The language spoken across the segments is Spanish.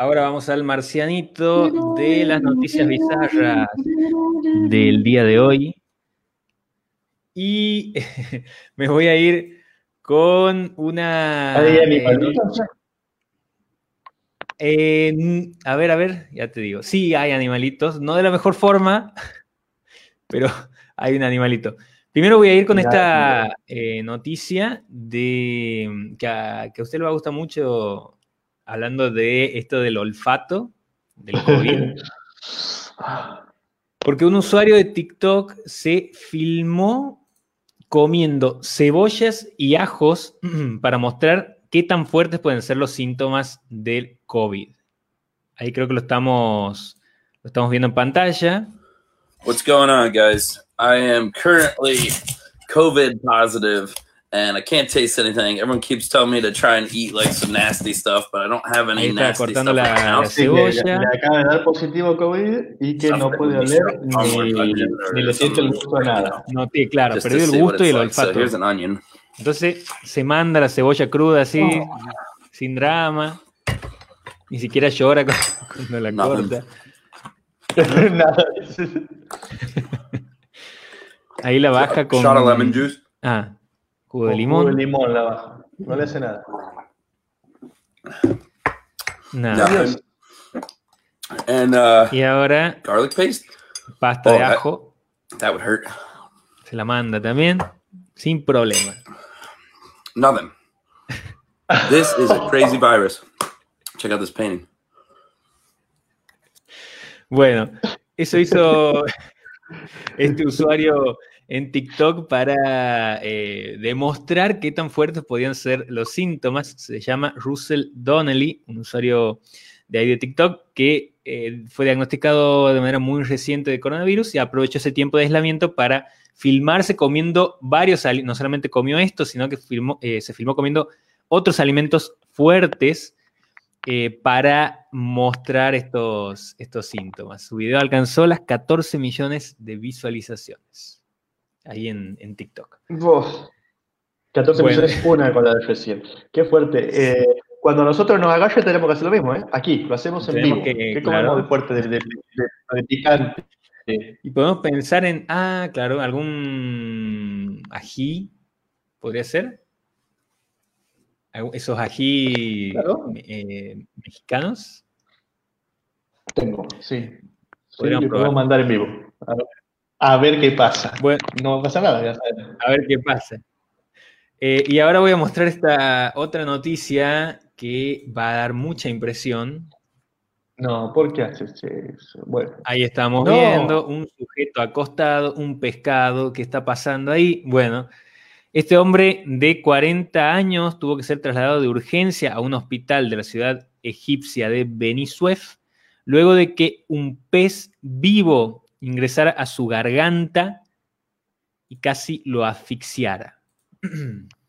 Ahora vamos al marcianito de las noticias bizarras del día de hoy. Y me voy a ir con una. Eh, a ver, a ver, ya te digo. Sí, hay animalitos, no de la mejor forma, pero hay un animalito. Primero voy a ir con esta eh, noticia de que a, que a usted le va a gustar mucho hablando de esto del olfato, del COVID. Porque un usuario de TikTok se filmó comiendo cebollas y ajos para mostrar qué tan fuertes pueden ser los síntomas del COVID. Ahí creo que lo estamos, lo estamos viendo en pantalla. What's going on, guys? I am currently COVID positive and I can't taste anything. Everyone keeps telling me to try and eat like some nasty stuff, but I don't have any Ahí está nasty cortando stuff la, right now. la cebolla. Le, le acaba de dar positivo COVID y que no puede oler ni, ni le siente el gusto a nada. No, sí, claro, Just to perdió el see what gusto y it's el like. So olfato. here's an onion. Entonces se manda la cebolla cruda así, sin drama. Ni siquiera llora cu- cuando la No. corta. nada. Ahí la baja con. Shot of lemon juice. Ah, jugo de limón. jugo de limón la baja. No le hace nada. Nada. And uh, Y ahora garlic paste. pasta Oh, de that- ajo. That would hurt. Se la manda también. Sin problema. Nothing. This is a crazy virus. Check out this painting. Bueno, eso hizo este usuario en TikTok para eh, demostrar qué tan fuertes podían ser los síntomas. Se llama Russell Donnelly, un usuario de ahí de TikTok que eh, fue diagnosticado de manera muy reciente de coronavirus y aprovechó ese tiempo de aislamiento para filmarse comiendo varios alimentos. No solamente comió esto, sino que filmó- eh, se filmó comiendo otros alimentos fuertes eh, para mostrar estos, estos síntomas. Su video alcanzó las 14 millones de visualizaciones ahí en, en TikTok. Uf. 14 Bueno. millones, una con la de recién. Qué fuerte. Eh, cuando nosotros nos agarre tenemos que hacer lo mismo, ¿eh? Aquí, lo hacemos en Tenemos vivo. que- ¿Qué claro. comemos de fuerte, de, de- de- de picante? Y podemos pensar en, ah, claro, algún ají, podría ser. Esos ají Claro. eh, mexicanos. tengo, sí. Sí, lo podemos mandar en vivo. A ver, a ver qué pasa. Bueno, No va a pasar nada, ya saben. a ver qué pasa. Eh, y ahora voy a mostrar esta otra noticia que va a dar mucha impresión. No, ¿por qué haces eso? Bueno, Ahí estamos No. viendo un sujeto acostado, un pescado, ¿qué está pasando ahí? Bueno, este hombre de 40 años tuvo que ser trasladado de urgencia a un hospital de la ciudad egipcia de Beni Suef, luego de que un pez vivo ingresara a su garganta y casi lo asfixiara.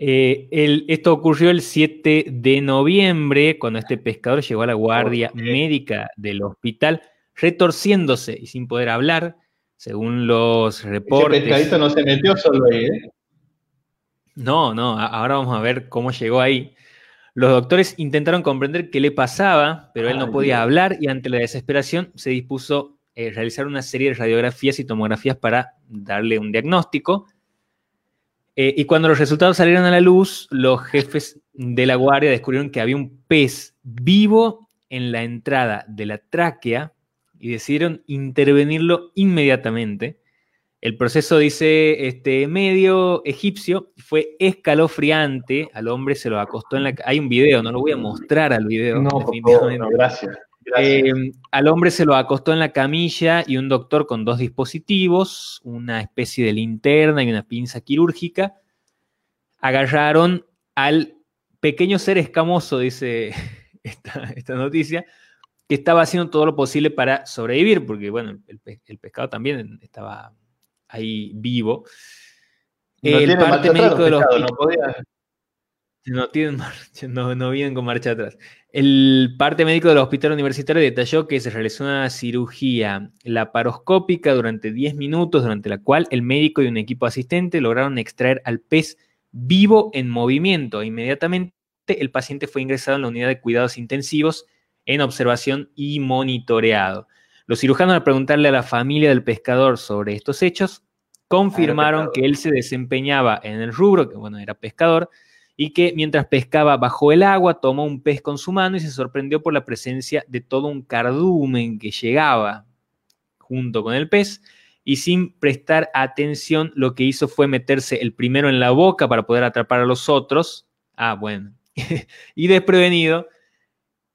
Eh, el- esto ocurrió el 7 de noviembre, cuando este pescador llegó a la guardia médica del hospital, retorciéndose y sin poder hablar, según los ese reportes. pescadito no se metió solo ahí, ¿eh? No, no, ahora vamos a ver cómo llegó ahí. Los doctores intentaron comprender qué le pasaba, pero él no podía hablar y ante la desesperación se dispuso a realizar una serie de radiografías y tomografías para darle un diagnóstico. Eh, y cuando los resultados salieron a la luz, los jefes de la guardia descubrieron que había un pez vivo en la entrada de la tráquea y decidieron intervenirlo inmediatamente. El proceso, dice este medio egipcio, fue escalofriante. Al hombre se lo acostó en la... Hay un video, no lo voy a mostrar al video. No, favor, no, gracias. gracias. Eh, al hombre se lo acostó en la camilla y un doctor con dos dispositivos, una especie de linterna y una pinza quirúrgica, agarraron al pequeño ser escamoso, dice esta, esta noticia, que estaba haciendo todo lo posible para sobrevivir, porque bueno, el, pe- el pescado también estaba ahí vivo. no el parte médico del pescado, hospital- no podía. no tienen marcha, no, no vienen con marcha atrás. El parte médico del hospital universitario detalló que se realizó una cirugía laparoscópica durante 10 minutos, durante la cual el médico y un equipo asistente lograron extraer al pez vivo en movimiento. Inmediatamente el paciente fue ingresado en la unidad de cuidados intensivos en observación y monitoreado. Los cirujanos al preguntarle a la familia del pescador sobre estos hechos, confirmaron que él se desempeñaba en el rubro, que bueno, era pescador, y que mientras pescaba bajo el agua tomó un pez con su mano y se sorprendió por la presencia de todo un cardumen que llegaba junto con el pez y sin prestar atención lo que hizo fue meterse el primero en la boca para poder atrapar a los otros. Ah, bueno. y desprevenido,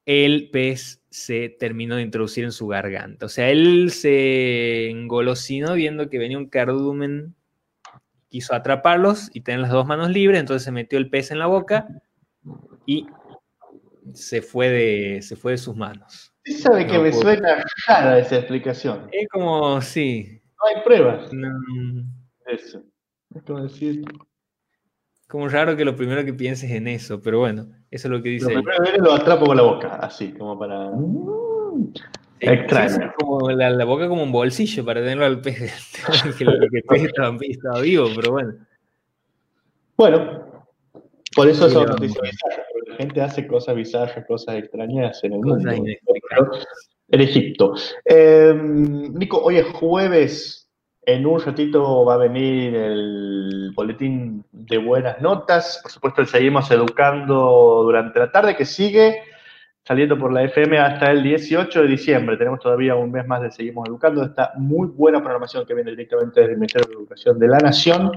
el pez se terminó de introducir en su garganta. O sea, él se engolosinó viendo que venía un cardumen quiso atraparlos y tener las dos manos libres, entonces se metió el pez en la boca y se fue de, se fue de sus manos. Sí sabe que me suena rara esa explicación. Es como, sí. No hay pruebas. Eso. Es como decir... Como raro que lo primero que pienses en eso, pero bueno, eso es lo que dice. Lo primero que lo atrapo con la boca, así, como para... Extraño. como la, boca como un bolsillo para tenerlo al pez. que, el pez estaba, vivo, pero bueno. Bueno, por eso son noticias bizarras, porque la gente hace cosas bizarras, cosas extrañas en el mundo. En Egipto. Em, Nico, hoy es jueves. En un ratito va a venir el boletín de buenas notas. Por supuesto, seguimos educando durante la tarde que sigue saliendo por la FM hasta el 18 de diciembre. Tenemos todavía un mes más de Seguimos Educando. Esta muy buena programación que viene directamente desde el Ministerio de Educación de la Nación.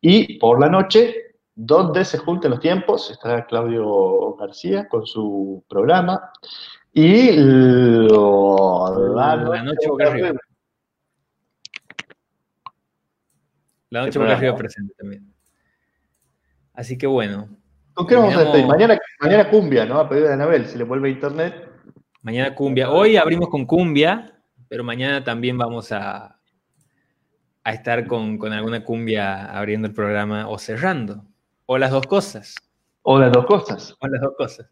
Y por la noche, donde se junten los tiempos, estará Claudio García con su programa. Y la, noche Boca arriba. La noche Boca arriba presente también. Así que bueno, ¿Con qué vamos a despedir? Mañana, mañana cumbia, ¿no? A pedido de Anabel, si le vuelve a internet. Mañana cumbia. Hoy abrimos con cumbia, pero mañana también vamos a, a estar con, con, alguna cumbia abriendo el programa o cerrando. O las dos cosas. O las dos cosas. O las dos cosas.